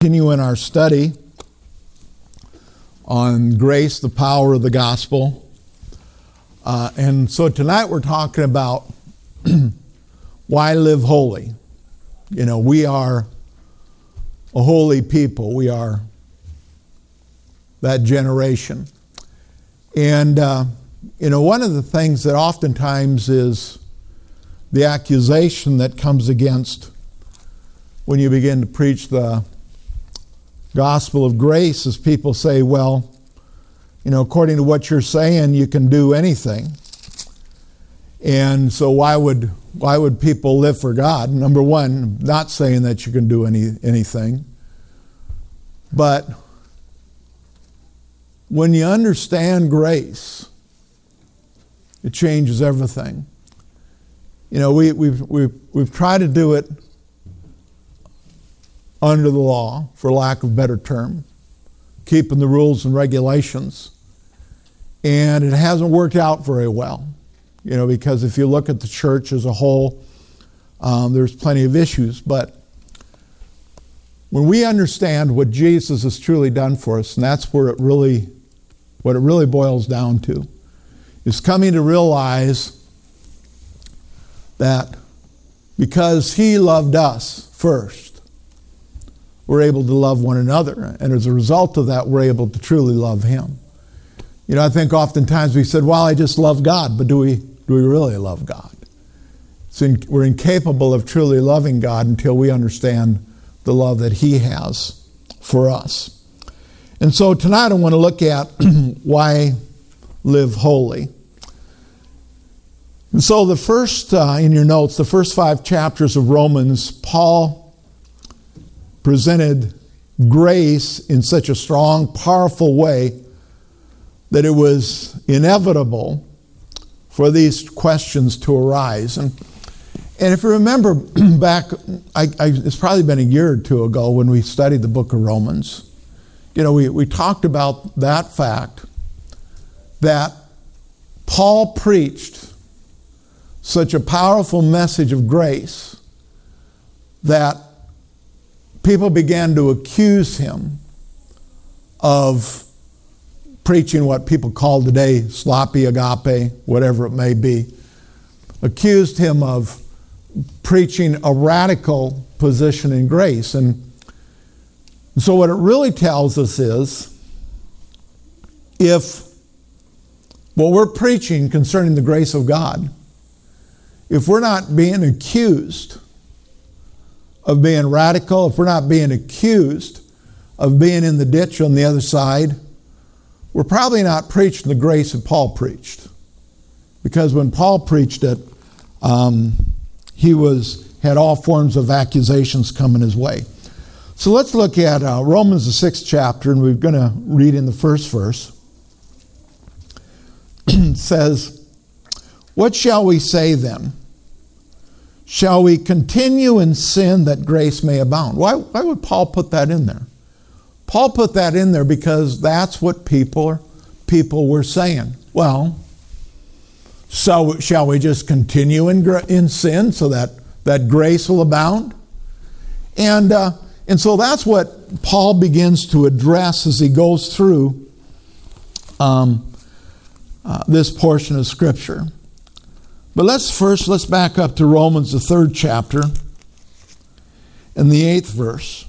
continue in our study on grace, the power of the gospel. Uh, and so tonight we're talking about why live holy. You know, we are a holy people, we are that generation. And, uh, you know, one of the things that oftentimes is the accusation that comes against when you begin to preach the gospel of grace is people say, well, you know, according to what you're saying, you can do anything. And so why would why would people live for God? Number one, not saying that you can do any anything. But when you understand grace, it changes everything. You know, we, we've, we've, we've tried to do it under the law, for lack of better term, keeping the rules and regulations. And it hasn't worked out very well, you know, because if you look at the church as a whole, um, there's plenty of issues. But when we understand what Jesus has truly done for us, and that's where it really, what it really boils down to, is coming to realize that because He loved us first, we're able to love one another. And as a result of that, we're able to truly love Him. You know, I think oftentimes we said, well, I just love God, but do we, do we really love God? In, we're incapable of truly loving God until we understand the love that He has for us. And so tonight I want to look at why live holy. And so the first, uh, in your notes, the first five chapters of Romans, Paul presented grace in such a strong, powerful way that it was inevitable for these questions to arise. And, and if you remember back, I, I, it's probably been a year or two ago when we studied the book of Romans, you know, we, we talked about that fact that Paul preached such a powerful message of grace that people began to accuse him of preaching what people call today sloppy agape, whatever it may be, accused him of preaching a radical position in grace. And so, what it really tells us is if what we're preaching concerning the grace of God, if we're not being accused of being radical, if we're not being accused of being in the ditch on the other side, we're probably not preaching the grace that Paul preached. Because when Paul preached it, um, he was had all forms of accusations coming his way. So let's look at uh, Romans the sixth chapter, and we're going to read in the first verse. says, "What shall we say then?" Shall we continue in sin that grace may abound? Why, why would Paul put that in there? Paul put that in there because that's what people, people were saying. Well, so shall we just continue in, in sin so that, that grace will abound? And, uh, and so that's what Paul begins to address as he goes through um, uh, this portion of Scripture. But let's first let's back up to Romans the 3rd chapter and the 8th verse.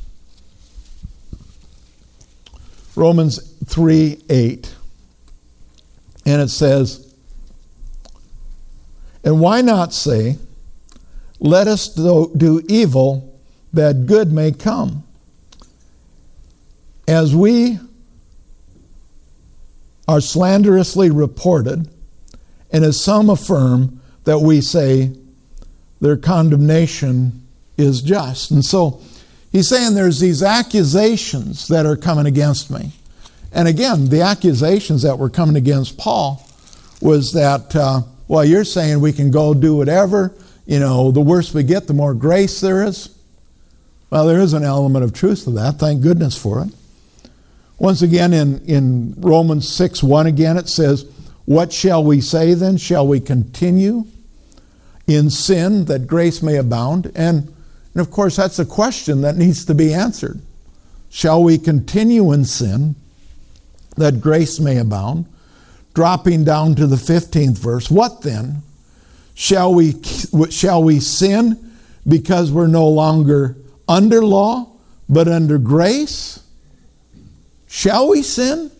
Romans 3 8. And it says, And why not say, Let us do evil that good may come? As we are slanderously reported, and as some affirm, that we say their condemnation is just. And so he's saying there's these accusations that are coming against me. And again, the accusations that were coming against Paul was that, uh, well, you're saying we can go do whatever, you know, the worse we get, the more grace there is. Well, there is an element of truth to that. Thank goodness for it. Once again, in, in Romans 6 1 again, it says, What shall we say then? Shall we continue in sin that grace may abound? And, and of course, that's a question that needs to be answered. shall we continue in sin that grace may abound? Dropping down to the 15th verse, what then? Shall we, shall we sin because we're no longer under law, but under grace? Shall we sin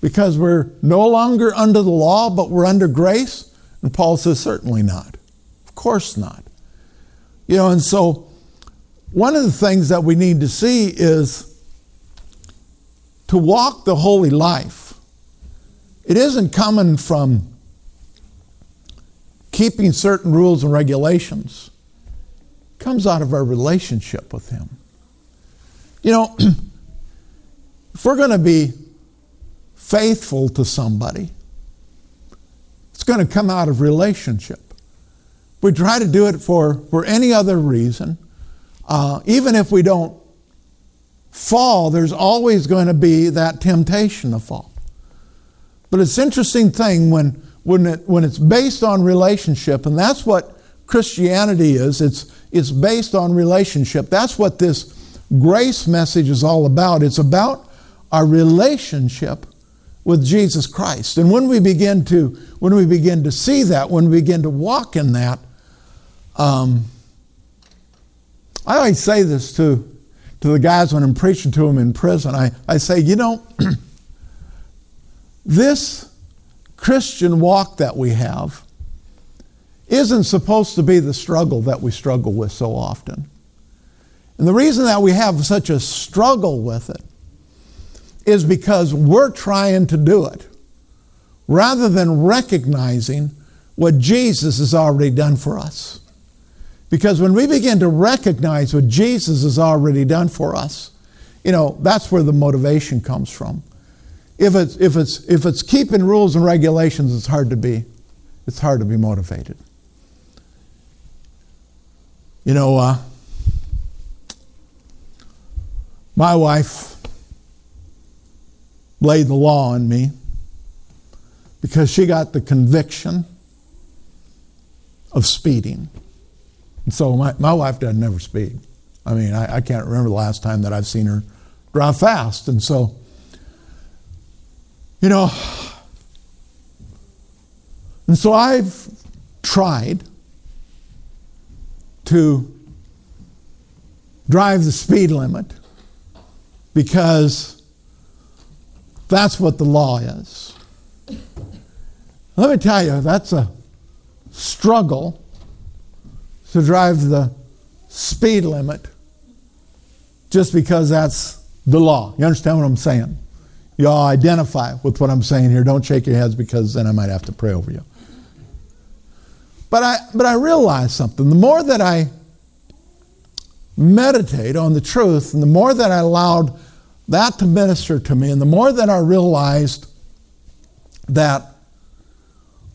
because we're no longer under the law, but we're under grace? And Paul says, certainly not. Course not. You know, and so one of the things that we need to see is to walk the holy life. It isn't coming from keeping certain rules and regulations. It comes out of our relationship with Him. You know, if we're going to be faithful to somebody, it's going to come out of relationship. We try to do it for, for any other reason. Uh, even if we don't fall, there's always going to be that temptation to fall. But it's an interesting thing when, when, it, when it's based on relationship, and that's what Christianity is. It's, it's based on relationship. That's what this grace message is all about. It's about our relationship with Jesus Christ. And when we begin to, when we begin to see that, when we begin to walk in that, um, I always say this to, to the guys when I'm preaching to them in prison. I, I say, you know, this Christian walk that we have isn't supposed to be the struggle that we struggle with so often. And the reason that we have such a struggle with it is because we're trying to do it rather than recognizing what Jesus has already done for us. Because when we begin to recognize what Jesus has already done for us, you know, that's where the motivation comes from. If it's, if it's, if it's keeping rules and regulations, it's hard to be, it's hard to be motivated. You know, uh, my wife laid the law on me because she got the conviction of speeding. So my, my wife doesn't never speed. I mean, I, I can't remember the last time that I've seen her drive fast. And so, you know, and so I've tried to drive the speed limit because that's what the law is. Let me tell you, that's a struggle to drive the speed limit just because that's the law. You understand what I'm saying? You all identify with what I'm saying here. Don't shake your heads because then I might have to pray over you. But I, but I realized something. The more that I meditate on the truth and the more that I allowed that to minister to me, and the more that I realized that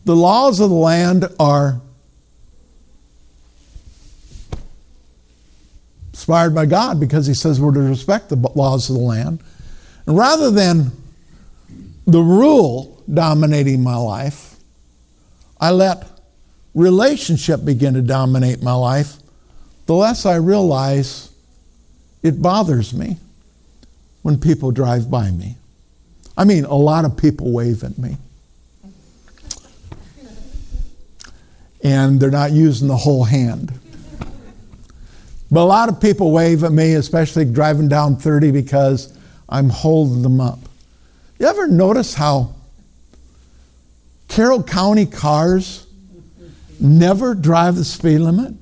the laws of the land are inspired by God because He says we're to respect the laws of the land. And rather than the rule dominating my life, I let relationship begin to dominate my life, the less I realize it bothers me when people drive by me. I mean, a lot of people wave at me. And they're not using the whole hand. But a lot of people wave at me, especially driving down 30, because I'm holding them up. You ever notice how Carroll County cars never drive the speed limit?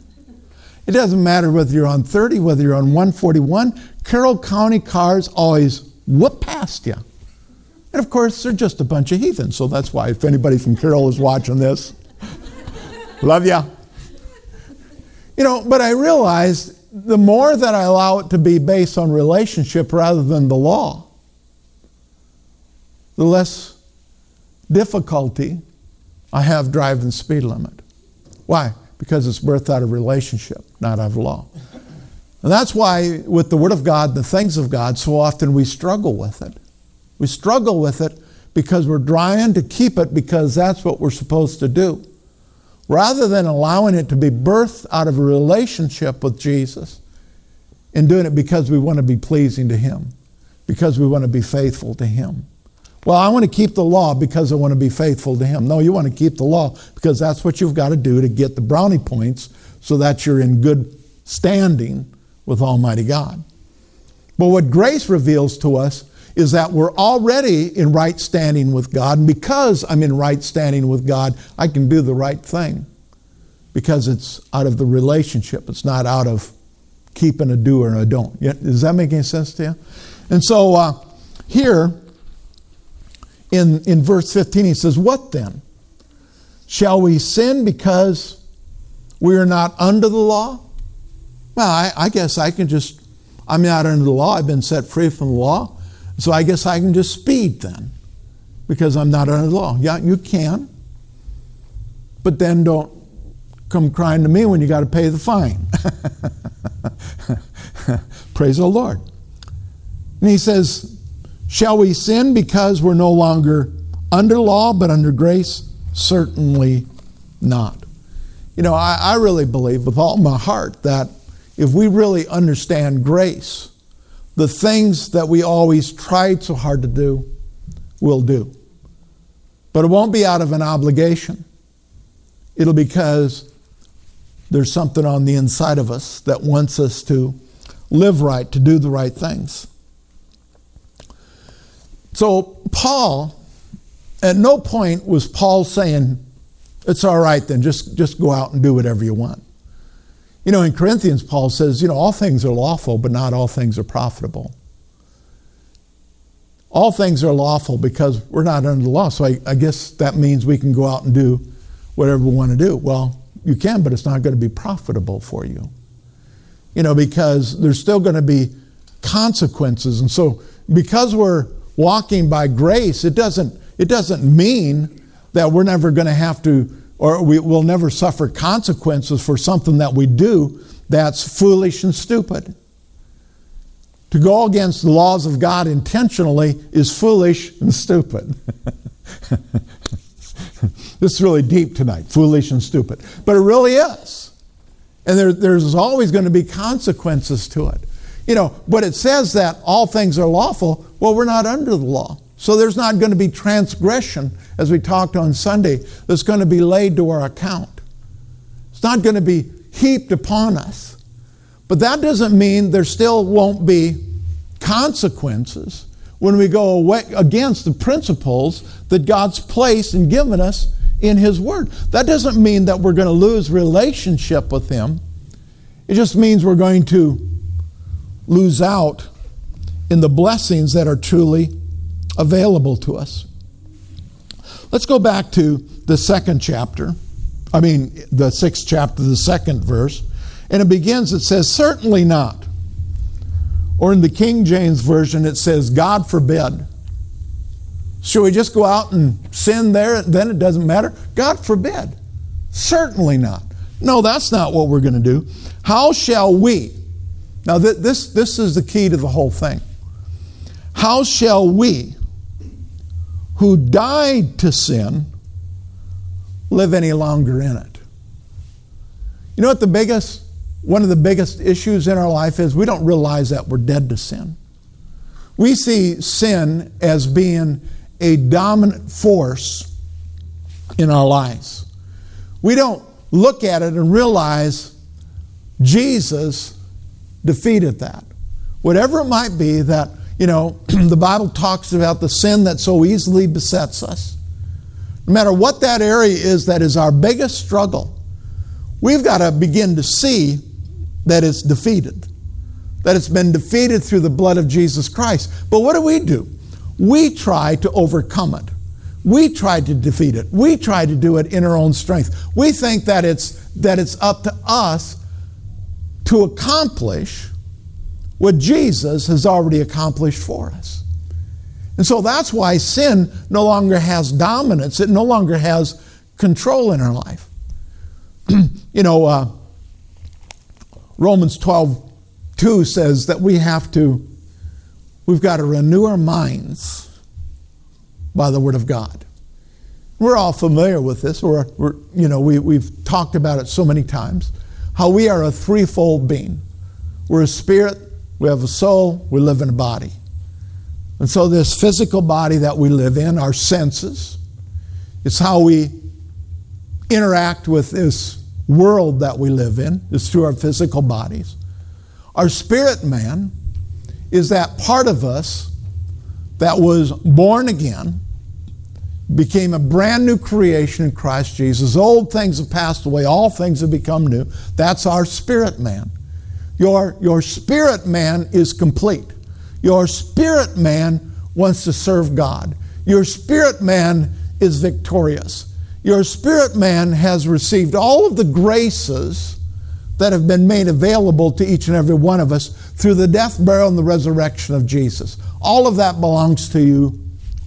It doesn't matter whether you're on 30, whether you're on 141, Carroll County cars always whoop past you. And of course, they're just a bunch of heathens, so that's why if anybody from Carroll is watching this, love ya. You know, but I realized the more that I allow it to be based on relationship rather than the law, the less difficulty I have driving speed limit. Why? Because it's birthed out of relationship, not out of law. And that's why, with the Word of God, the things of God, so often we struggle with it. We struggle with it because we're trying to keep it because that's what we're supposed to do rather than allowing it to be birthed out of a relationship with Jesus and doing it because we want to be pleasing to Him, because we want to be faithful to Him. Well, I want to keep the law because I want to be faithful to Him. No, you want to keep the law because that's what you've got to do to get the brownie points so that you're in good standing with Almighty God. But what grace reveals to us is that we're already in right standing with God. And because I'm in right standing with God, I can do the right thing because it's out of the relationship. It's not out of keeping a do or a don't. Does that make any sense to you? And so uh, here, in, in verse 15, he says, What then? Shall we sin because we are not under the law? Well, I, I guess I can just, I'm not under the law. I've been set free from the law. So I guess I can just speed then because I'm not under the law. Yeah, you can. But then don't come crying to me when you got to pay the fine. Praise the Lord. And he says, Shall we sin because we're no longer under law but under grace? Certainly not. You know, I, I really believe with all my heart that if we really understand grace, the things that we always tried so hard to do, we'll do. But it won't be out of an obligation. It'll be because there's something on the inside of us that wants us to live right, to do the right things. So, Paul, at no point was Paul saying, it's all right then, just, just go out and do whatever you want. You know, in Corinthians, Paul says, you know, all things are lawful, but not all things are profitable. All things are lawful because we're not under the law. So I, I guess that means we can go out and do whatever we want to do. Well, you can, but it's not going to be profitable for you. You know, because there's still going to be consequences. And so because we're walking by grace, it doesn't, it doesn't mean that we're never going to have to, or we will never suffer consequences for something that we do that's foolish and stupid. To go against the laws of God intentionally is foolish and stupid. this is really deep tonight foolish and stupid. But it really is. And there, there's always going to be consequences to it. You know, but it says that all things are lawful. Well, we're not under the law. So there's not going to be transgression, as we talked on Sunday, that's going to be laid to our account. It's not going to be heaped upon us. But that doesn't mean there still won't be consequences when we go away against the principles that God's placed and given us in His Word. That doesn't mean that we're going to lose relationship with Him. It just means we're going to lose out in the blessings that are truly available to us. Let's go back to the second chapter. I mean, the sixth chapter, the second verse. And it begins, it says, Certainly not. Or in the King James Version, it says, God forbid. Should we just go out and sin there? Then it doesn't matter? God forbid. Certainly not. No, that's not what we're going to do. How shall we, now, th- this, this is the key to the whole thing. How shall we, who died to sin, live any longer in it? You know what the biggest, one of the biggest issues in our life is? We don't realize that we're dead to sin. We see sin as being a dominant force in our lives. We don't look at it and realize Jesus defeated that. Whatever it might be that, you know, the Bible talks about the sin that so easily besets us. No matter what that area is that is our biggest struggle, we've got to begin to see that it's defeated, that it's been defeated through the blood of Jesus Christ. But what do we do? We try to overcome it. We try to defeat it. We try to do it in our own strength. We think that it's, that it's up to us to accomplish what Jesus has already accomplished for us. And so that's why sin no longer has dominance, it no longer has control in our life. you know, uh, Romans 12 2 says that we have to, we've got to renew our minds by the Word of God. We're all familiar with this. We're, we're, you know, we, we've talked about it so many times how we are a threefold being. We're a spirit, we have a soul, we live in a body. And so, this physical body that we live in, our senses, it's how we interact with this world that we live in, is through our physical bodies. Our spirit man is that part of us that was born again, became a brand new creation in Christ Jesus. Old things have passed away, all things have become new. That's our spirit man. Your, your spirit man is complete. Your spirit man wants to serve God. Your spirit man is victorious. Your spirit man has received all of the graces that have been made available to each and every one of us through the death, burial, and the resurrection of Jesus. All of that belongs to you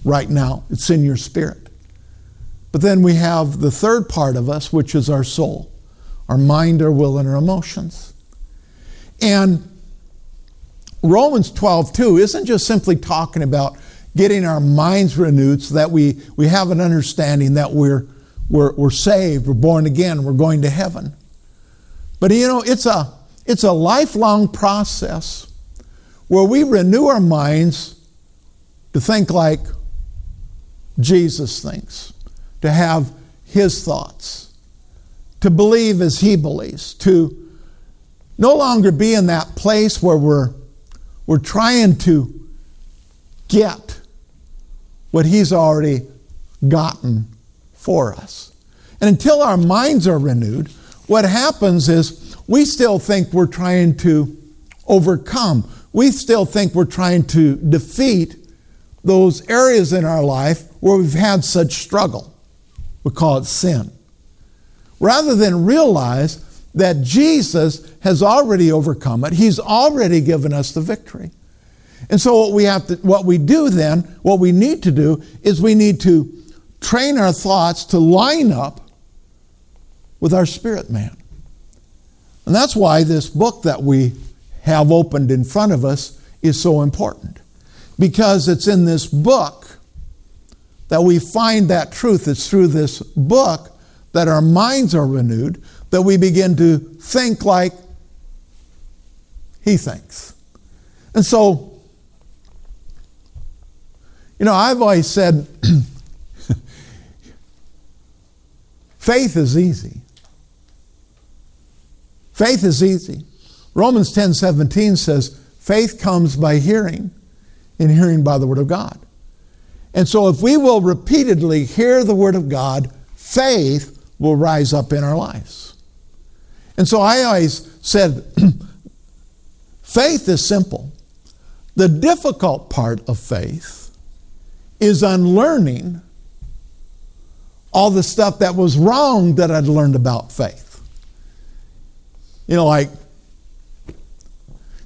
right now, it's in your spirit. But then we have the third part of us, which is our soul, our mind, our will, and our emotions. And Romans 12, 2 isn't just simply talking about getting our minds renewed so that we, we have an understanding that we're, we're, we're saved, we're born again, we're going to heaven. But you know, it's a, it's a lifelong process where we renew our minds to think like Jesus thinks, to have his thoughts, to believe as he believes, to no longer be in that place where we're, we're trying to get what he's already gotten for us. And until our minds are renewed, what happens is we still think we're trying to overcome. We still think we're trying to defeat those areas in our life where we've had such struggle. We call it sin. Rather than realize that Jesus has already overcome it, He's already given us the victory. And so what we have to what we do then, what we need to do is we need to train our thoughts to line up with our spirit man. And that's why this book that we have opened in front of us is so important. Because it's in this book that we find that truth. It's through this book that our minds are renewed, that we begin to think like he thinks. And so, you know, I've always said faith is easy. Faith is easy. Romans 10 17 says, faith comes by hearing, and hearing by the Word of God. And so, if we will repeatedly hear the Word of God, faith will rise up in our lives. And so, I always said, faith is simple. The difficult part of faith is unlearning all the stuff that was wrong that I'd learned about faith. You know, like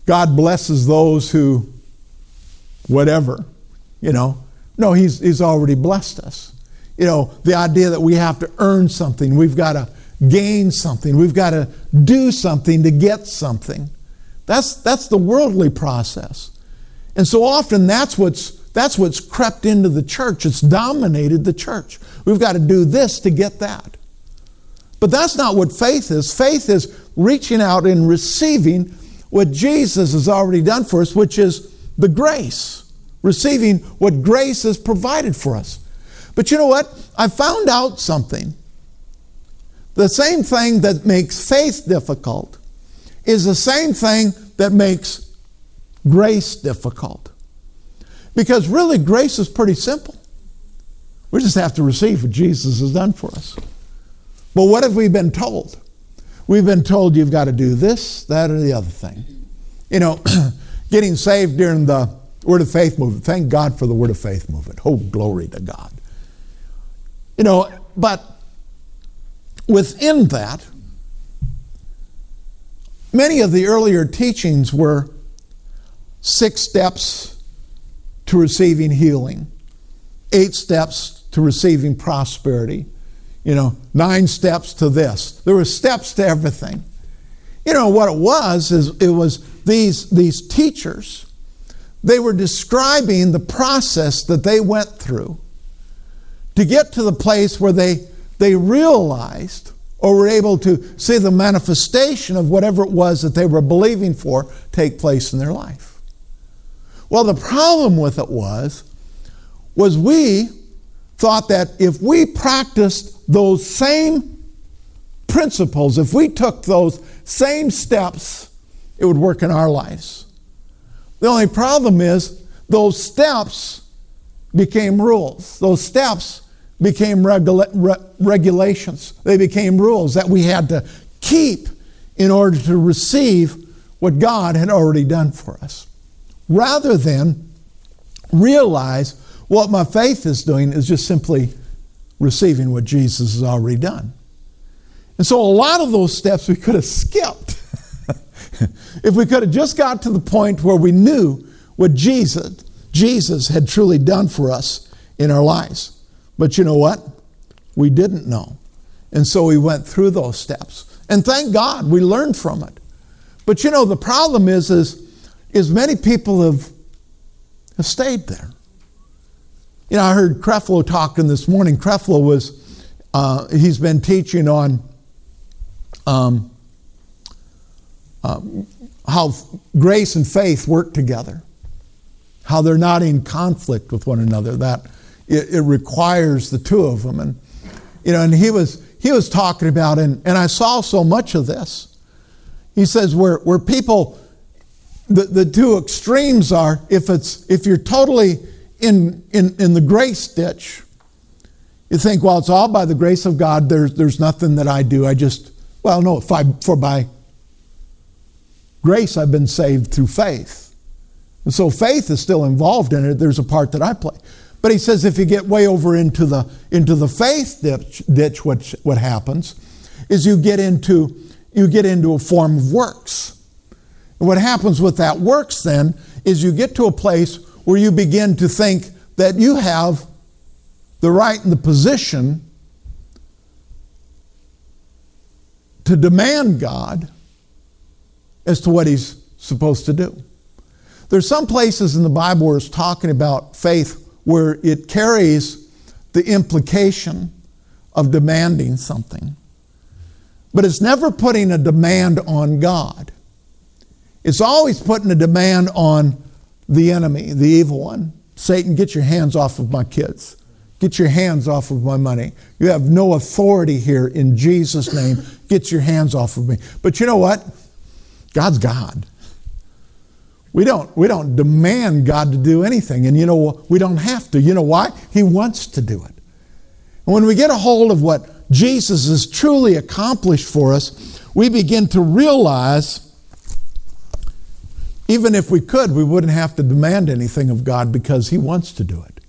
God blesses those who, whatever, you know. No, he's, he's already blessed us. You know, the idea that we have to earn something, we've got to gain something, we've got to do something to get something. That's, that's the worldly process. And so often that's what's, that's what's crept into the church. It's dominated the church. We've got to do this to get that. But that's not what faith is. Faith is reaching out and receiving what Jesus has already done for us, which is the grace, receiving what grace has provided for us. But you know what? I found out something. The same thing that makes faith difficult is the same thing that makes grace difficult. Because really, grace is pretty simple. We just have to receive what Jesus has done for us. But what have we been told? We've been told you've got to do this, that, or the other thing. You know, getting saved during the Word of Faith movement. Thank God for the Word of Faith movement. Oh, glory to God. You know, but within that, many of the earlier teachings were six steps to receiving healing, eight steps to receiving prosperity, you know, nine steps to this. There were steps to everything. You know, what it was is it was these, these teachers, they were describing the process that they went through to get to the place where they, they realized or were able to see the manifestation of whatever it was that they were believing for take place in their life. Well, the problem with it was, was we thought that if we practiced those same principles, if we took those same steps, it would work in our lives. The only problem is those steps became rules. Those steps became regula- re- regulations. They became rules that we had to keep in order to receive what God had already done for us. Rather than realize what my faith is doing is just simply receiving what Jesus has already done. And so a lot of those steps we could have skipped if we could have just got to the point where we knew what Jesus, Jesus had truly done for us in our lives. But you know what? We didn't know. And so we went through those steps. And thank God we learned from it. But you know, the problem is, is, is many people have, have stayed there. You know, I heard Creflo talking this morning. Creflo was, uh, he's been teaching on um, um, how grace and faith work together, how they're not in conflict with one another, that it, it requires the two of them. And, you know, and he was, he was talking about, and, and I saw so much of this. He says, where, where people, the, the two extremes are, if, it's, if you're totally in, in, in the grace ditch, you think, well, it's all by the grace of God. There's, there's nothing that I do. I just, well, no, if I, for by grace I've been saved through faith. And so faith is still involved in it. There's a part that I play. But he says if you get way over into the, into the faith ditch, ditch what, what happens is you get into you get into a form of works. And what happens with that works then is you get to a place where you begin to think that you have the right and the position to demand God as to what He's supposed to do. There's some places in the Bible where it's talking about faith where it carries the implication of demanding something. But it's never putting a demand on God. It's always putting a demand on the enemy, the evil one. Satan, get your hands off of my kids. Get your hands off of my money. You have no authority here in Jesus' name. Get your hands off of me. But you know what? God's God. We don't, we don't demand God to do anything. And you know, we don't have to. You know why? He wants to do it. And when we get a hold of what Jesus has truly accomplished for us, we begin to realize even if we could, we wouldn't have to demand anything of God because He wants to do it.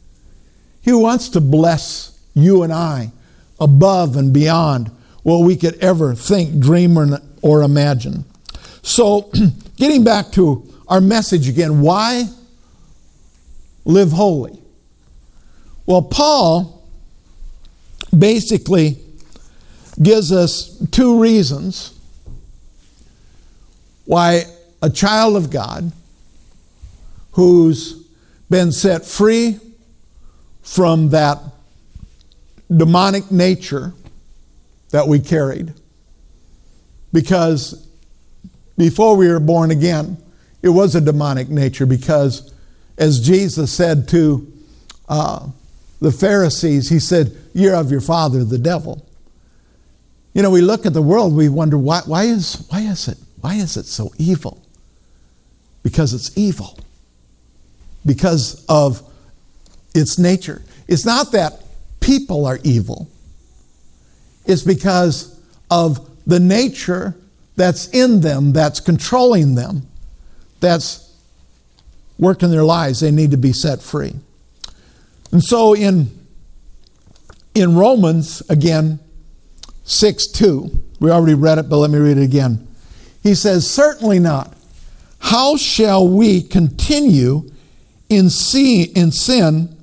He wants to bless you and I above and beyond what we could ever think, dream, or, or imagine. So, getting back to our message again why live holy? Well, Paul basically gives us two reasons why a child of God who's been set free from that demonic nature that we carried. Because before we were born again, it was a demonic nature because, as Jesus said to uh, the Pharisees, He said, You're of your father, the devil. You know, we look at the world, we wonder why, why, is, why, is, it, why is it so evil? because it's evil, because of its nature. It's not that people are evil, it's because of the nature that's in them, that's controlling them, that's working their lives. They need to be set free. And so in, in Romans, again, 6 2, we already read it, but let me read it again. He says, Certainly not. How shall we continue in, see, in sin?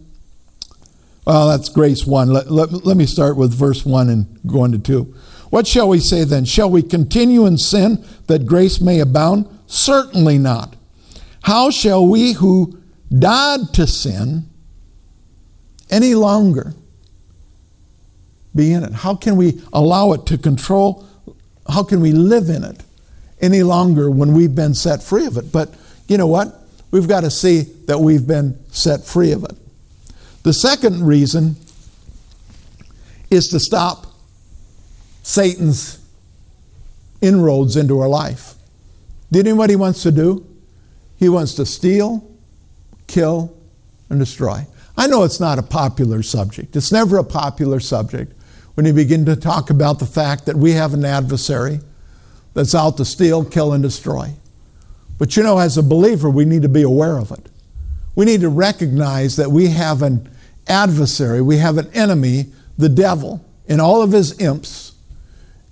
Well, that's grace 1. Let, let, let me start with verse 1 and go into 2. What shall we say then? Shall we continue in sin that grace may abound? Certainly not. How shall we who died to sin any longer be in it? How can we allow it to control? How can we live in it any longer when we've been set free of it? But you know what? We've got to see that we've been set free of it. The second reason is to stop Satan's inroads into our life. Do you know what he wants to do? He wants to steal, kill, and destroy. I know it's not a popular subject. It's never a popular subject when you begin to talk about the fact that we have an adversary that's out to steal, kill, and destroy. But you know, as a believer, we need to be aware of it. We need to recognize that we have an adversary, we have an enemy, the devil, and all of his imps,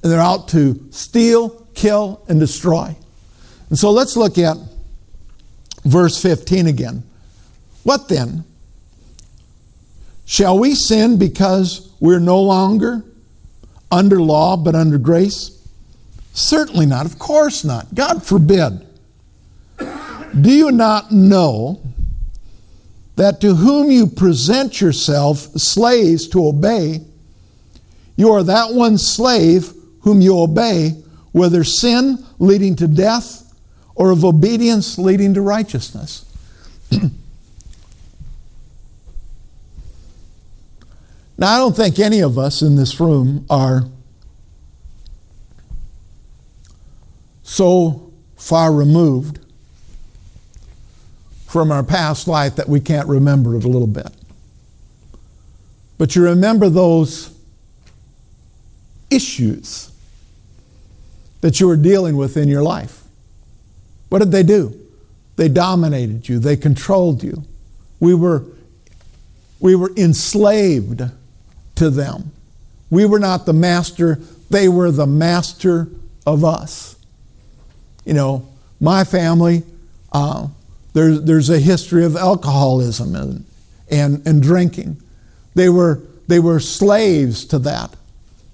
and they're out to steal, kill, and destroy. And so let's look at verse 15 again. What then? Shall we sin because we're no longer under law but under grace? Certainly not. Of course not. God forbid. Do you not know that to whom you present yourself slaves to obey, you are that one slave whom you obey, whether sin leading to death or of obedience leading to righteousness? Now, I don't think any of us in this room are so far removed from our past life that we can't remember it a little bit. But you remember those issues that you were dealing with in your life. What did they do? They dominated you, they controlled you. We were, we were enslaved to them. We were not the master, they were the master of us. You know, my family, uh, there's, there's a history of alcoholism and, and, and drinking. They were, they were slaves to that.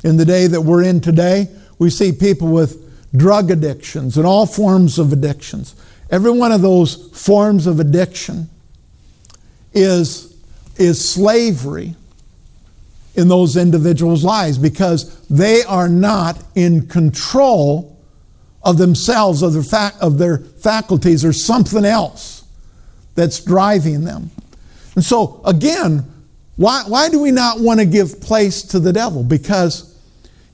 In the day that we're in today, we see people with drug addictions and all forms of addictions. Every one of those forms of addiction is, is slavery in those individuals' lives because they are not in control of themselves, of their, fa- of their faculties, or something else that's driving them. And so, again, why, why do we not want to give place to the devil? Because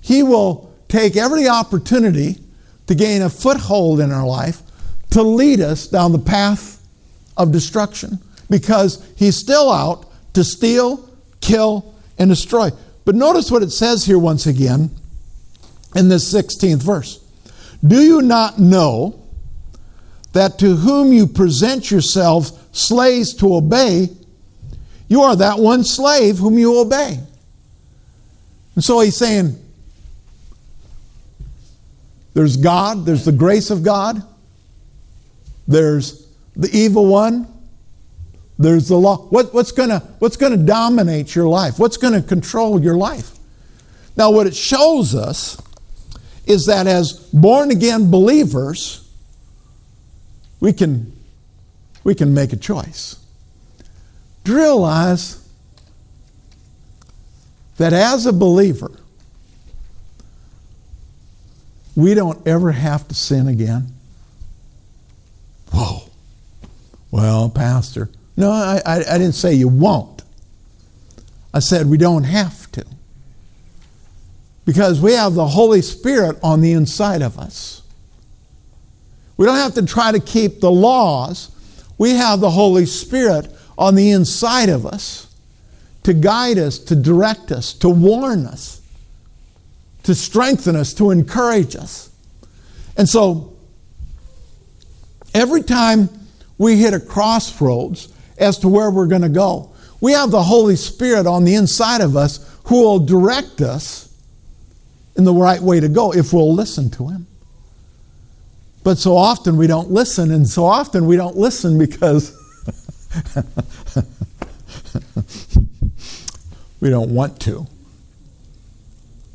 he will take every opportunity to gain a foothold in our life to lead us down the path of destruction because he's still out to steal, kill, and destroy. But notice what it says here once again in this 16th verse. Do you not know that to whom you present yourselves slaves to obey, you are that one slave whom you obey? And so he's saying, there's God, there's the grace of God, there's the evil one, there's the law. What, what's going what's gonna dominate your life? What's going to control your life? Now, what it shows us is that as born again believers, we can, we can make a choice. You realize that as a believer, we don't ever have to sin again? Whoa. Well, Pastor, no, I, I, I didn't say you won't. I said we don't have to. Because we have the Holy Spirit on the inside of us. We don't have to try to keep the laws. We have the Holy Spirit on the inside of us to guide us, to direct us, to warn us, to strengthen us, to encourage us. And so, every time we hit a crossroads, as to where we're going to go. We have the Holy Spirit on the inside of us who will direct us in the right way to go if we'll listen to Him. But so often we don't listen, and so often we don't listen because we don't want to.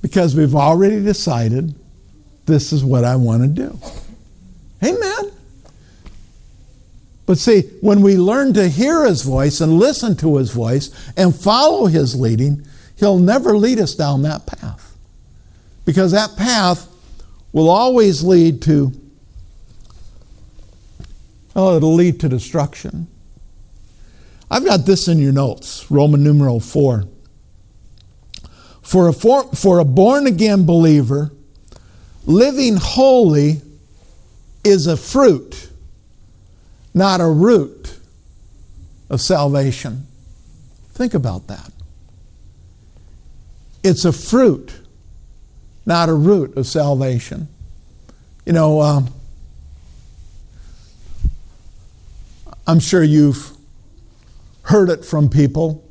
Because we've already decided this is what I want to do. Amen. But see, when we learn to hear his voice and listen to his voice and follow his leading, He'll never lead us down that path. Because that path will always lead to, oh, it'll lead to destruction. I've got this in your notes Roman numeral 4. For a, for, for a born again believer, living holy is a fruit, not a root of salvation. Think about that. It's a fruit, not a root of salvation. You know, um, I'm sure you've heard it from people.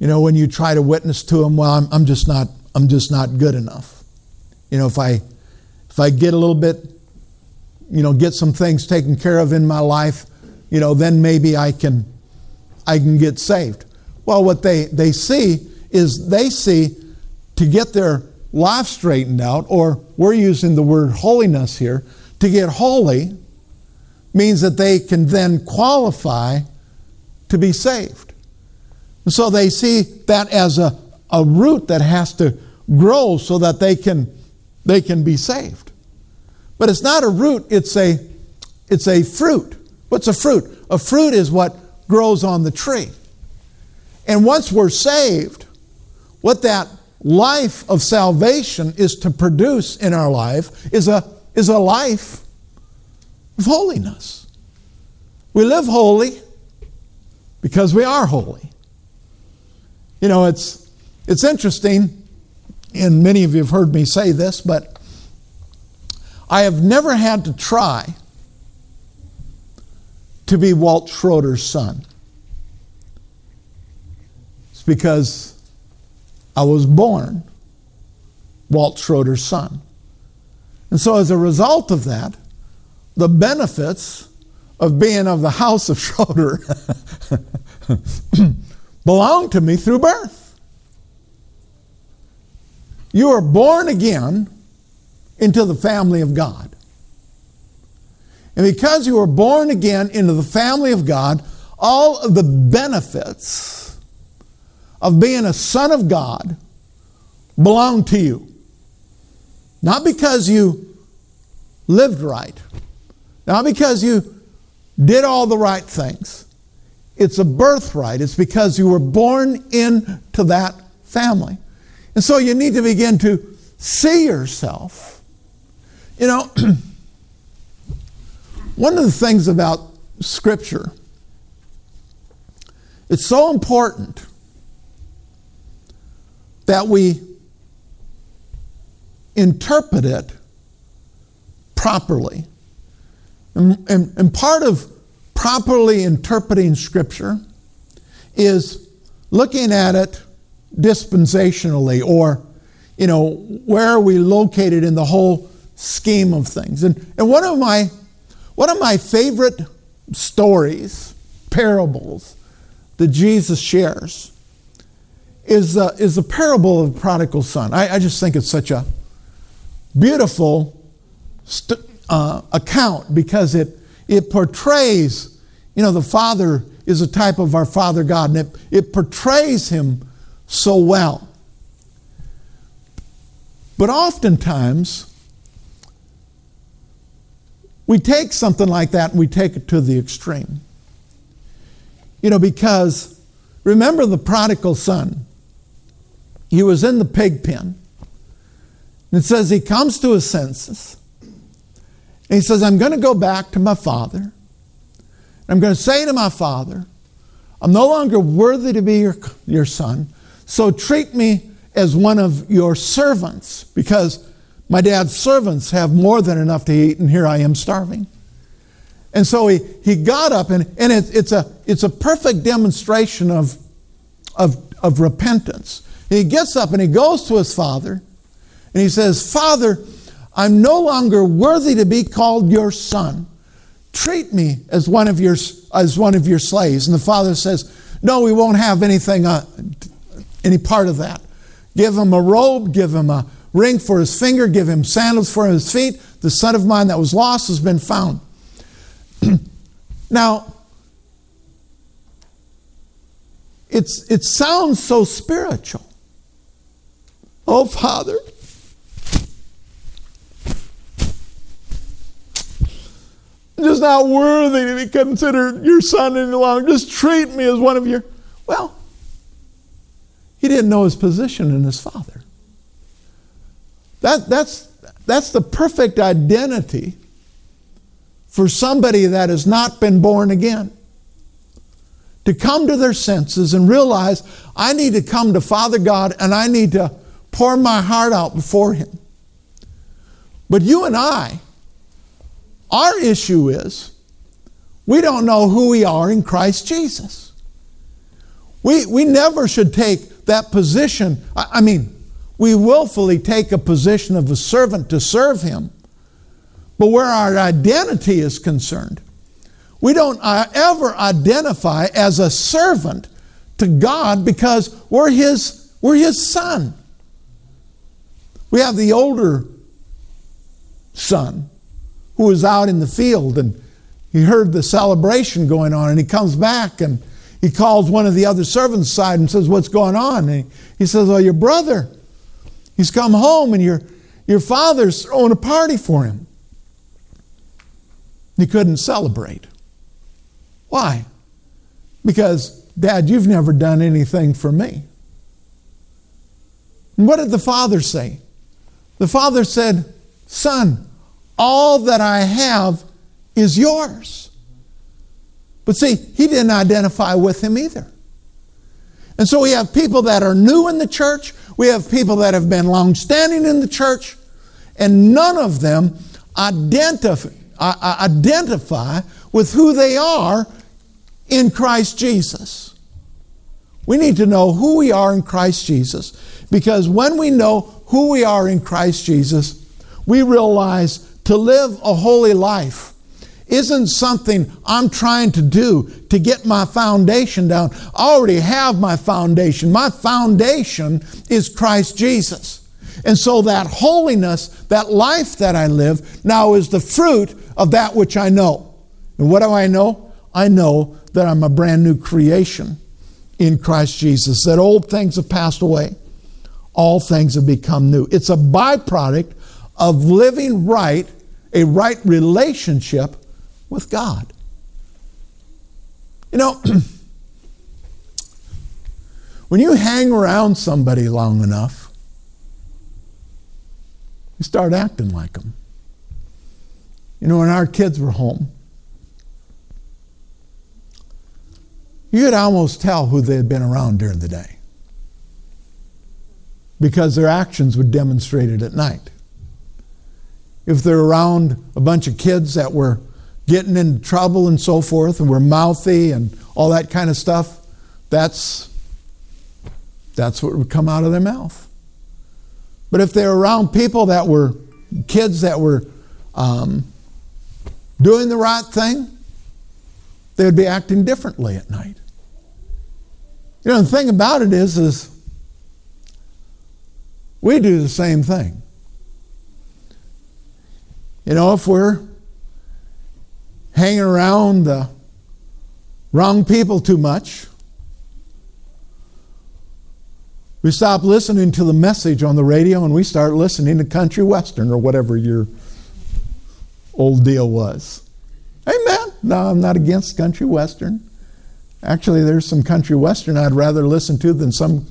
You know, when you try to witness to them, well, I'm, I'm just not, I'm just not good enough. You know, if I, if I get a little bit, you know, get some things taken care of in my life, you know, then maybe I can, I can get saved. Well, what they, they see is they see to get their life straightened out, or we're using the word holiness here, to get holy means that they can then qualify to be saved. And so they see that as a, a root that has to grow so that they can, they can be saved. But it's not a root, it's a, it's a fruit. What's a fruit? A fruit is what grows on the tree. And once we're saved, what that life of salvation is to produce in our life is a, is a life of holiness. We live holy because we are holy. You know, it's, it's interesting, and many of you have heard me say this, but I have never had to try to be Walt Schroeder's son. It's because I was born Walt Schroeder's son. And so, as a result of that, the benefits of being of the house of Schroeder belong to me through birth. You are born again into the family of God. And because you were born again into the family of God, all of the benefits of being a son of God belong to you. Not because you lived right, not because you did all the right things. It's a birthright. It's because you were born into that family. And so you need to begin to see yourself. You know, one of the things about Scripture, it's so important that we interpret it properly. And, and, and part of properly interpreting Scripture is looking at it dispensationally or, you know, where are we located in the whole scheme of things. And, and one, of my, one of my favorite stories, parables, that Jesus shares is, uh, is the parable of the prodigal son. I, I just think it's such a beautiful st- uh, account because it, it portrays, you know, the Father is a type of our Father God, and it, it portrays Him so well. But oftentimes, we take something like that and we take it to the extreme. You know, because remember the prodigal son. He was in the pig pen. And it says he comes to his senses. And he says, I'm going to go back to my father. and I'm going to say to my father, I'm no longer worthy to be your, your son, so treat me as one of your servants because my dad's servants have more than enough to eat, and here I am starving. And so he, he got up, and, and it, it's, a, it's a perfect demonstration of, of, of repentance. He gets up and he goes to his father, and he says, Father, I'm no longer worthy to be called your son. Treat me as one of your, as one of your slaves. And the father says, No, we won't have anything, uh, any part of that. Give him a robe, give him a ring for his finger, give him sandals for his feet. The son of mine that was lost has been found. now, it's, it sounds so spiritual. Oh, Father, just not worthy to be considered your son any longer. Just treat me as one of your. Well, he didn't know his position in his father. That, that's, that's the perfect identity for somebody that has not been born again. To come to their senses and realize I need to come to Father God and I need to pour my heart out before Him. But you and I, our issue is we don't know who we are in Christ Jesus. We, we never should take that position. I, I mean, we willfully take a position of a servant to serve Him. But where our identity is concerned, we don't uh, ever identify as a servant to God because we're His, we're His son. We have the older son who was out in the field and he heard the celebration going on and he comes back and he calls one of the other servants aside and says, What's going on? And he, says, Well, your brother, he's come home and your, your father's throwing a party for him. He couldn't celebrate. Why? Because, Dad, you've never done anything for me. And what did the father say? The father said, Son, all that I have is yours. But see, he didn't identify with him either. And so we have people that are new in the church, we have people that have been long standing in the church, and none of them identify, identify with who they are in Christ Jesus. We need to know who we are in Christ Jesus because when we know who we are in Christ Jesus, we realize to live a holy life isn't something I'm trying to do to get my foundation down. I already have my foundation. My foundation is Christ Jesus. And so that holiness, that life that I live, now is the fruit of that which I know. And what do I know? I know that I'm a brand new creation in Christ Jesus, that old things have passed away, all things have become new. It's a byproduct of living right a right relationship with God. You know, when you hang around somebody long enough, you start acting like them. You know, when our kids were home, you could almost tell who they had been around during the day because their actions would demonstrate it at night if they're around a bunch of kids that were getting into trouble and so forth and were mouthy and all that kind of stuff, that's that's what would come out of their mouth. But if they're around people that were kids that were um, doing the right thing, they would be acting differently at night. You know, the thing about it is, is we do the same thing. You know, if we're hanging around the wrong people too much, we stop listening to the message on the radio and we start listening to country western or whatever your old deal was. Amen. No, I'm not against country western. Actually, there's some country western I'd rather listen to than some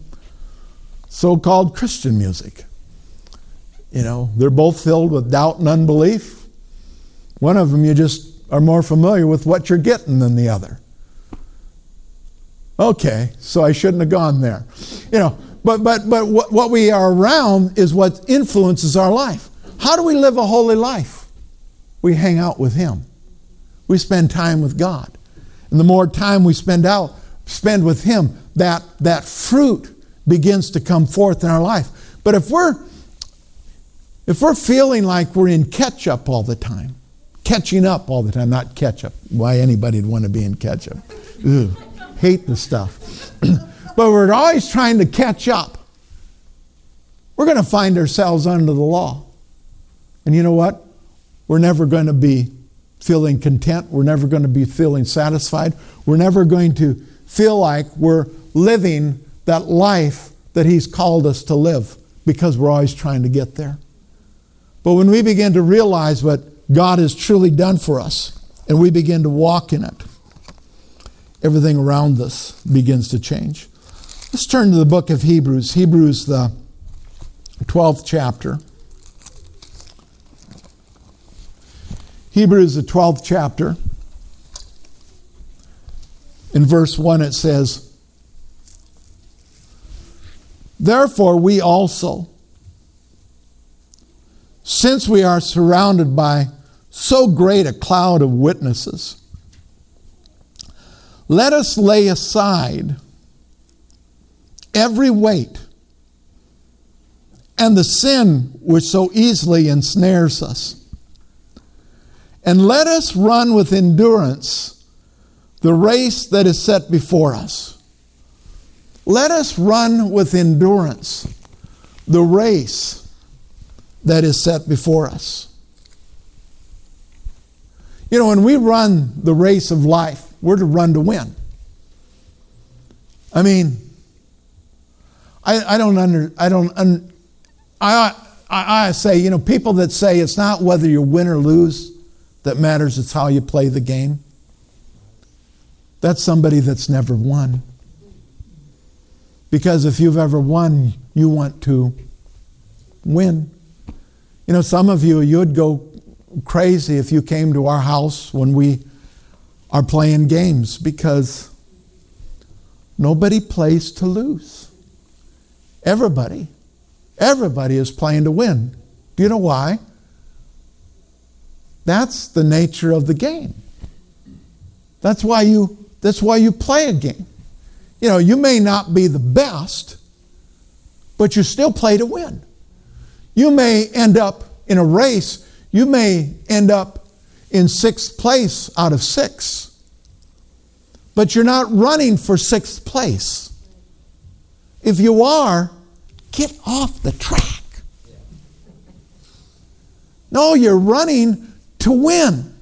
so called Christian music. You know, they're both filled with doubt and unbelief. One of them you just are more familiar with what you're getting than the other. Okay, so I shouldn't have gone there. You know, but but but what, what we are around is what influences our life. How do we live a holy life? We hang out with Him. We spend time with God. And the more time we spend out, spend with Him, that, that fruit begins to come forth in our life. But if we're if we're feeling like we're in catch up all the time, catching up all the time, not ketchup, why anybody'd want to be in ketchup. Ugh, hate the stuff. but we're always trying to catch up. We're going to find ourselves under the law. And you know what? We're never going to be feeling content. We're never going to be feeling satisfied. We're never going to feel like we're living that life that He's called us to live because we're always trying to get there. But when we begin to realize what God has truly done for us and we begin to walk in it, everything around us begins to change. Let's turn to the book of Hebrews, Hebrews, the 12th chapter. Hebrews, the 12th chapter. In verse 1, it says, Therefore, we also, since we are surrounded by so great a cloud of witnesses, let us lay aside every weight and the sin which so easily ensnares us. And let us run with endurance the race that is set before us. Let us run with endurance the race that is set before us. You know, when we run the race of life, we're to run to win. I mean, I, I don't under, I don't, un, I, I, I say, you know, people that say it's not whether you win or lose that matters, it's how you play the game. That's somebody that's never won. Because if you've ever won, you want to win. You know, some of you, you'd go crazy if you came to our house when we are playing games because nobody plays to lose. Everybody, everybody is playing to win. Do you know why? That's the nature of the game. That's why you that's why you play a game. You know, you may not be the best, but you still play to win. You may end up in a race, you may end up in sixth place out of six, but you're not running for sixth place. If you are, get off the track. No, you're running to win.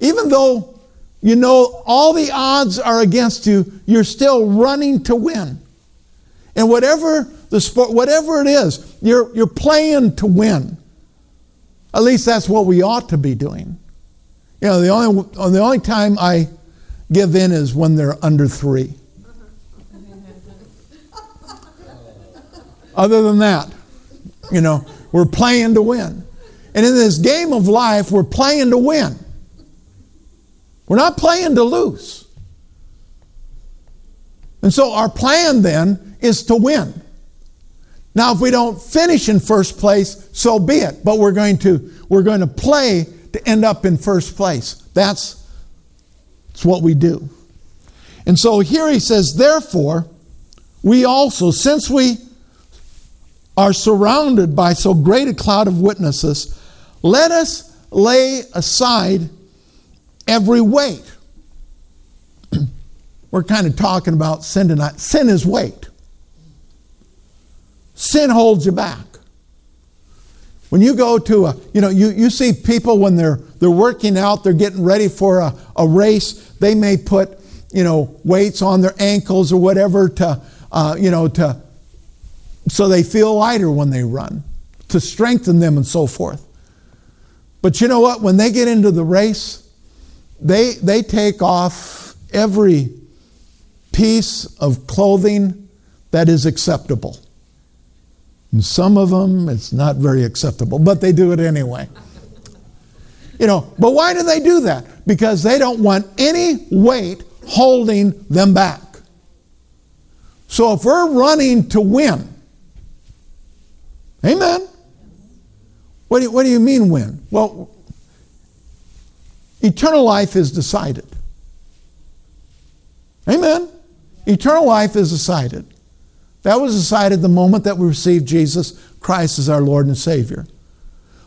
Even though you know all the odds are against you, you're still running to win. And whatever the sport, whatever it is, you're, you're playing to win. At least that's what we ought to be doing. You know, the only, the only time I give in is when they're under three. Other than that, you know, we're playing to win. And in this game of life, we're playing to win. We're not playing to lose. And so our plan then is to win. Now, if we don't finish in first place, so be it. But we're going to, we're going to play to end up in first place. That's, that's what we do. And so here he says, therefore, we also, since we are surrounded by so great a cloud of witnesses, let us lay aside every weight. We're kind of talking about sin tonight. Sin is weight. Sin holds you back. When you go to a, you know, you, you see people when they're they're working out, they're getting ready for a, a race, they may put, you know, weights on their ankles or whatever to, uh, you know, to so they feel lighter when they run, to strengthen them and so forth. But you know what? When they get into the race, they, they take off every piece of clothing that is acceptable. And some of them, it's not very acceptable, but they do it anyway. You know, but why do they do that? Because they don't want any weight holding them back. So if we're running to win, amen. What do you, what do you mean win? Well, eternal life is decided. Amen. Eternal life is decided. That was decided the moment that we received Jesus Christ as our Lord and Savior.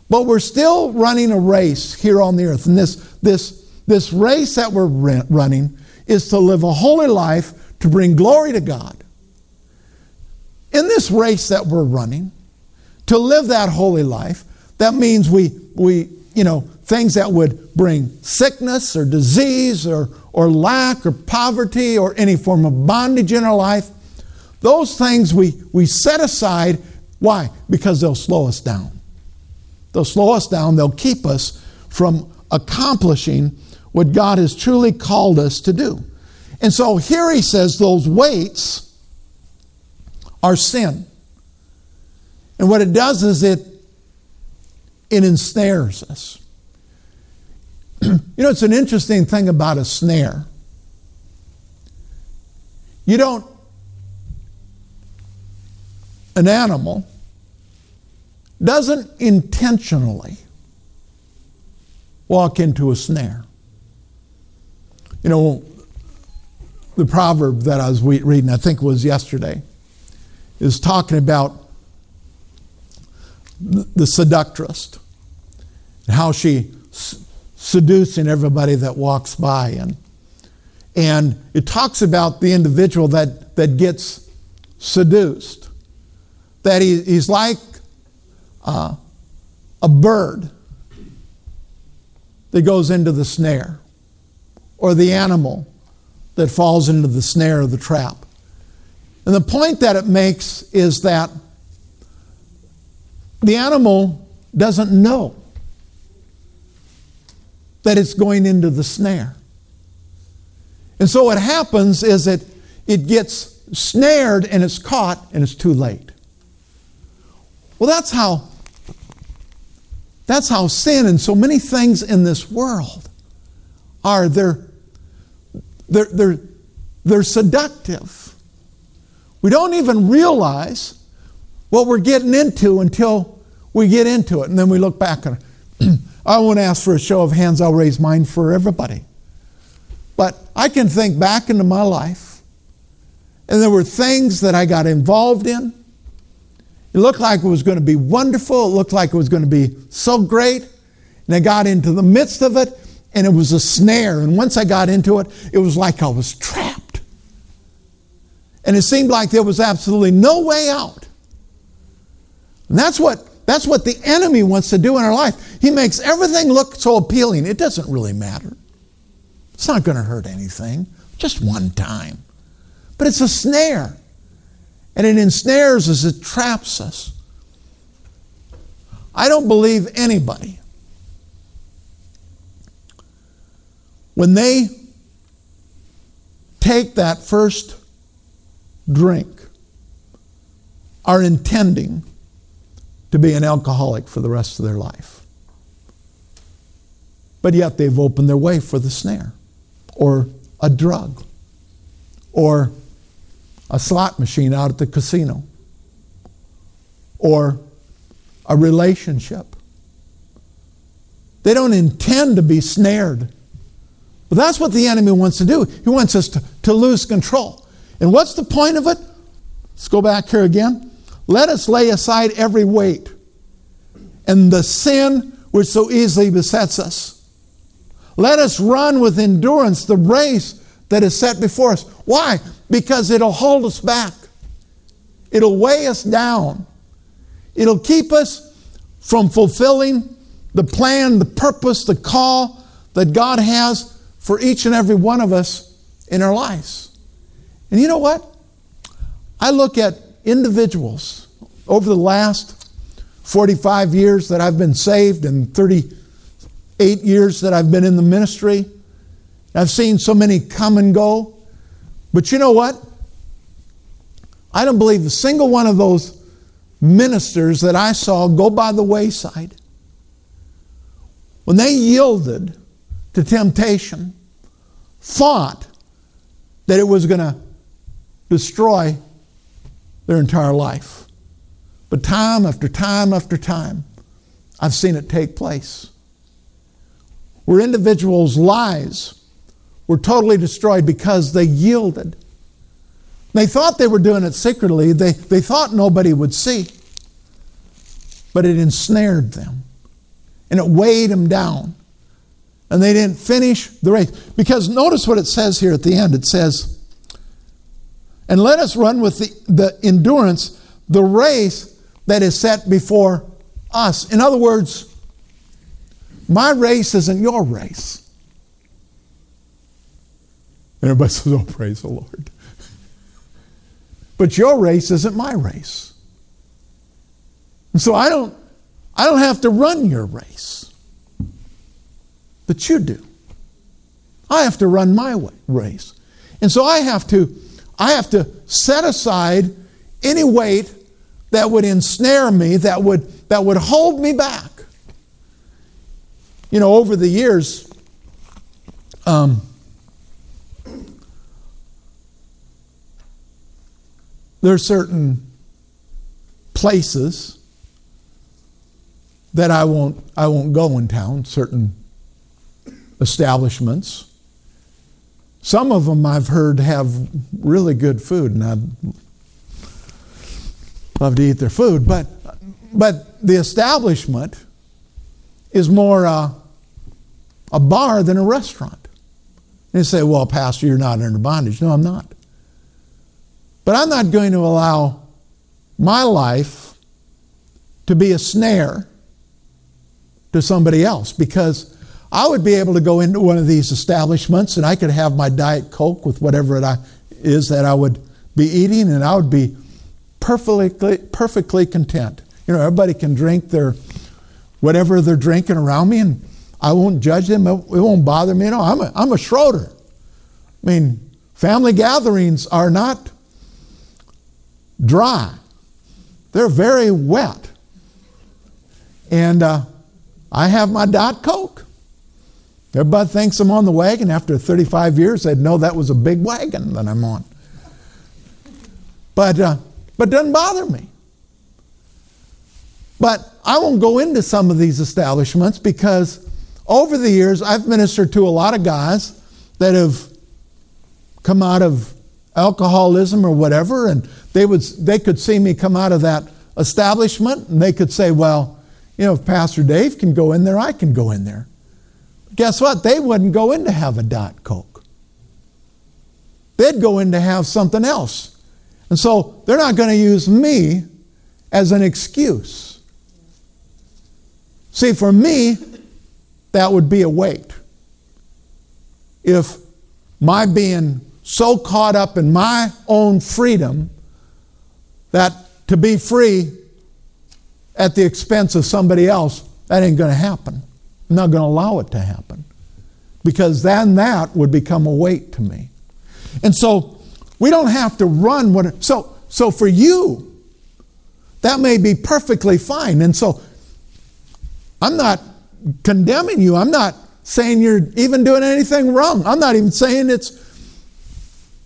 But we're still running a race here on the earth. And this, this, this race that we're running is to live a holy life to bring glory to God. In this race that we're running, to live that holy life, that means we, we, you know, things that would bring sickness or disease or, or lack or poverty or any form of bondage in our life, those things we, we set aside. Why? Because they'll slow us down. They'll slow us down, they'll keep us from accomplishing what God has truly called us to do. And so here he says those weights are sin. And what it does is it it ensnares us. you know, it's an interesting thing about a snare. You don't, an animal doesn't intentionally walk into a snare. You know, the proverb that I was reading, I think was yesterday, is talking about the seductress and how she seducing everybody that walks by and and it talks about the individual that that gets seduced that he, he's like uh, a bird that goes into the snare or the animal that falls into the snare of the trap and the point that it makes is that the animal doesn't know that it's going into the snare. And so what happens is that it gets snared and it's caught and it's too late. Well, that's how that's how sin and so many things in this world are. They're, they're, they're, they're seductive. We don't even realize what we're getting into until we get into it. And then we look back and I won't ask for a show of hands, I'll raise mine for everybody. But I can think back into my life, and there were things that I got involved in. It looked like it was going to be wonderful, it looked like it was going to be so great. And I got into the midst of it, and it was a snare. And once I got into it, it was like I was trapped. And it seemed like there was absolutely no way out. And that's what that's what the enemy wants to do in our life. He makes everything look so appealing. It doesn't really matter. It's not going to hurt anything, just one time. But it's a snare. And it ensnares us, it traps us. I don't believe anybody, when they take that first drink, are intending to be an alcoholic for the rest of their life. But yet they've opened their way for the snare, or a drug, or a slot machine out at the casino, or a relationship. They don't intend to be snared. But that's what the enemy wants to do. He wants us to, to lose control. And what's the point of it? Let's go back here again. Let us lay aside every weight and the sin which so easily besets us. Let us run with endurance the race that is set before us. Why? Because it'll hold us back, it'll weigh us down, it'll keep us from fulfilling the plan, the purpose, the call that God has for each and every one of us in our lives. And you know what? I look at individuals over the last 45 years that I've been saved and 38 years that I've been in the ministry. I've seen so many come and go. But you know what? I don't believe a single one of those ministers that I saw go by the wayside, when they yielded to temptation, thought that it was going to destroy their entire life. But time after time after time, I've seen it take place. Where individuals' lives were totally destroyed because they yielded. They thought they were doing it secretly, they, they thought nobody would see. But it ensnared them and it weighed them down. And they didn't finish the race. Because notice what it says here at the end. It says, and let us run with the, the endurance the race that is set before us. In other words, My race isn't your race. And everybody says, Oh, praise the Lord. But your race isn't my race. And so I don't, I don't have to run your race. But you do. I have to run my way, race. And so I have to, I have to set aside any weight that would ensnare me, that would, that would hold me back. You know, over the years, um, there are certain places that I won't, I won't go in town, certain establishments. Some of them I've heard have really good food, and I'd love to eat their food. But, but the establishment is more uh, a bar than a restaurant. And you say, well, Pastor, you're not under bondage. No, I'm not. But I'm not going to allow my life to be a snare to somebody else because I would be able to go into one of these establishments and I could have my Diet Coke with whatever it uh, is that I would be eating and I would be perfectly, perfectly content. You know, everybody can drink their whatever they're drinking around me and I won't judge them. It won't bother me. Know, I'm a, I'm a Schroeder. I mean, family gatherings are not dry. They're very wet. And uh, I have my Diet Coke. Everybody thinks I'm on the wagon. After 35 years, they'd know that was a big wagon that I'm on. But, uh, but doesn't bother me. But I won't go into some of these establishments because over the years, I've ministered to a lot of guys that have come out of alcoholism or whatever, and they, would, they could see me come out of that establishment and they could say, well, you know, if Pastor Dave can go in there, I can go in there guess what? They wouldn't go in to have a Diet Coke. They'd go in to have something else. And so they're not going to use me as an excuse. See, for me, that would be a weight. If my being so caught up in my own freedom that to be free at the expense of somebody else, that ain't going to happen. I'm not going to allow it to happen because then that would become a weight to me. And so we don't have to run what so so for you that may be perfectly fine. And so I'm not condemning you. I'm not saying you're even doing anything wrong. I'm not even saying it's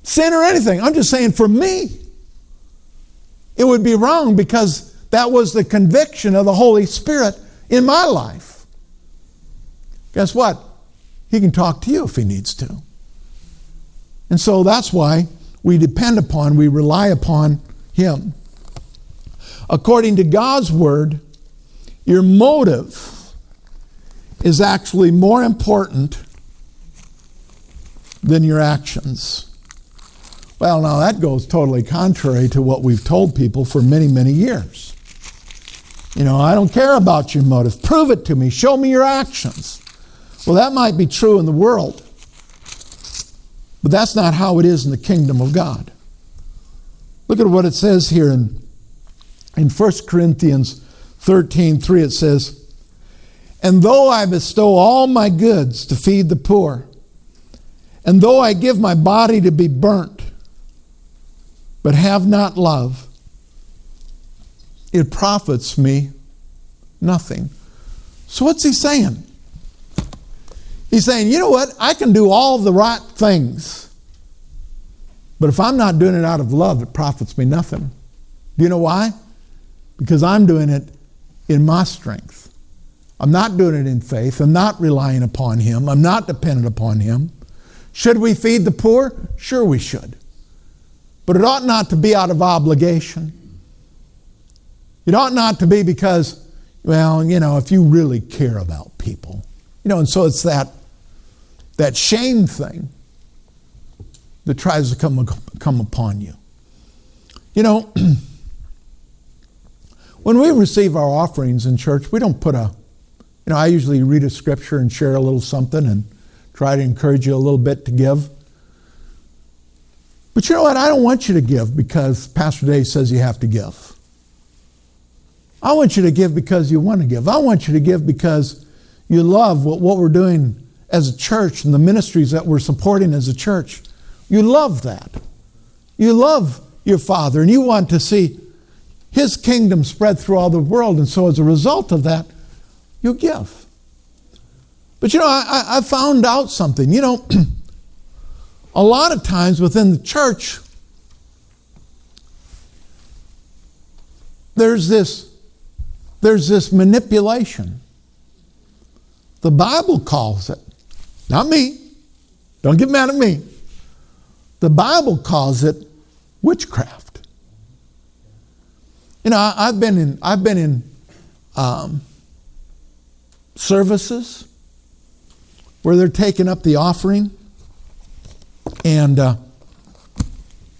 sin or anything. I'm just saying for me it would be wrong because that was the conviction of the Holy Spirit in my life guess what? He can talk to you if he needs to. And so that's why we depend upon, we rely upon him. According to God's word, your motive is actually more important than your actions. Well, now that goes totally contrary to what we've told people for many, many years. You know, I don't care about your motive. Prove it to me. Show me your actions. Well, that might be true in the world, but that's not how it is in the kingdom of God. Look at what it says here in, in 1 Corinthians 13 3. It says, And though I bestow all my goods to feed the poor, and though I give my body to be burnt, but have not love, it profits me nothing. So, what's he saying? He's saying, you know what? I can do all the right things. But if I'm not doing it out of love, it profits me nothing. Do you know why? Because I'm doing it in my strength. I'm not doing it in faith. I'm not relying upon Him. I'm not dependent upon Him. Should we feed the poor? Sure, we should. But it ought not to be out of obligation. It ought not to be because, well, you know, if you really care about people. You know, and so it's that that shame thing that tries to come, come upon you. You know, when we receive our offerings in church, we don't put a, you You know, I usually read a scripture and share a little something and try to encourage you a little bit to give. But you know what? I don't want you to give because Pastor Dave says you have to give. I want you to give because you want to give. I want you to give because you love what, what we're doing as a church and the ministries that we're supporting as a church. You love that. You love your Father and you want to see His kingdom spread through all the world. And so as a result of that, you give. But you know, I, I found out something. You know, a lot of times within the church, there's this, there's this manipulation. The Bible calls it, not me. Don't get mad at me. The Bible calls it witchcraft. You know, I, have been in, I've been in um, services where they're taking up the offering. And, uh,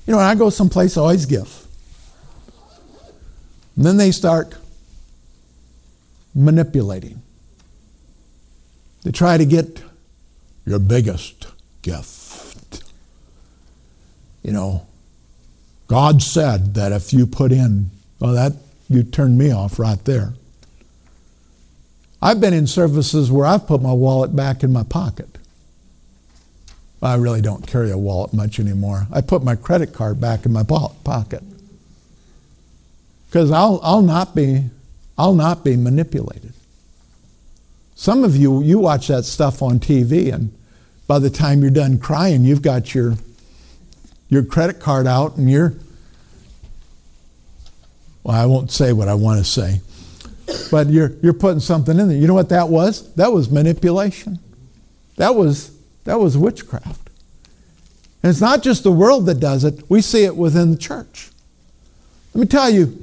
you know, when I go someplace, I always give. And then they start manipulating. They try to get your biggest gift. You know, God said that if you put in, well, that you turned me off right there. I've been in services where I've put my wallet back in my pocket. I really don't carry a wallet much anymore. I put my credit card back in my pocket. Because I'll, I'll, not be, I'll not be manipulated. Some of you, you watch that stuff on TV, and by the time you're done crying, you've got your, your credit card out and you're, well, I won't say what I want to say. But you're, you're putting something in there. You know what that was? That was manipulation. That was, that was witchcraft. And it's not just the world that does it, we see it within the church. Let me tell you,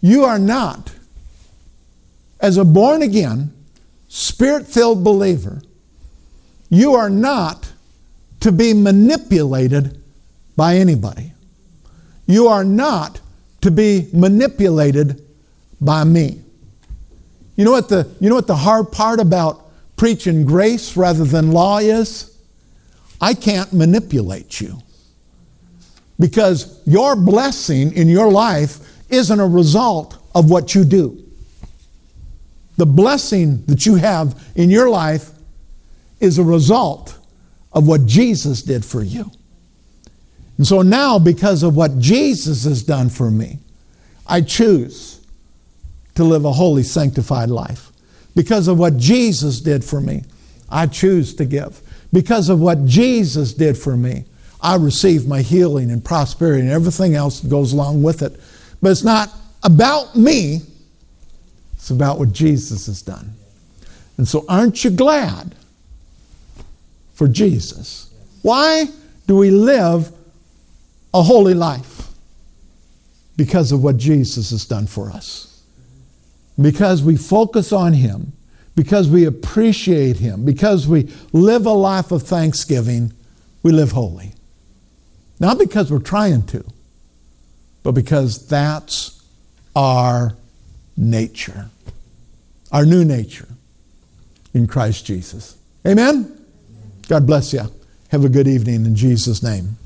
you are not, as a born again, spirit filled believer, you are not to be manipulated by anybody. You are not to be manipulated by me. You know what the, you know what the hard part about preaching grace rather than law is? I can't manipulate you. Because your blessing in your life isn't a result of what you do. The blessing that you have in your life is a result of what Jesus did for you. And so now, because of what Jesus has done for me, I choose to live a holy, sanctified life. Because of what Jesus did for me, I choose to give. Because of what Jesus did for me, I receive my healing and prosperity and everything else that goes along with it. But it's not about me, it's about what Jesus has done. And so, aren't you glad for Jesus? Why do we live a holy life? Because of what Jesus has done for us because we focus on Him, because we appreciate Him, because we live a life of thanksgiving, we live holy. Not because we're trying to, but because that's our nature, our new nature in Christ Jesus. Amen? God bless you. Have a good evening in Jesus' name.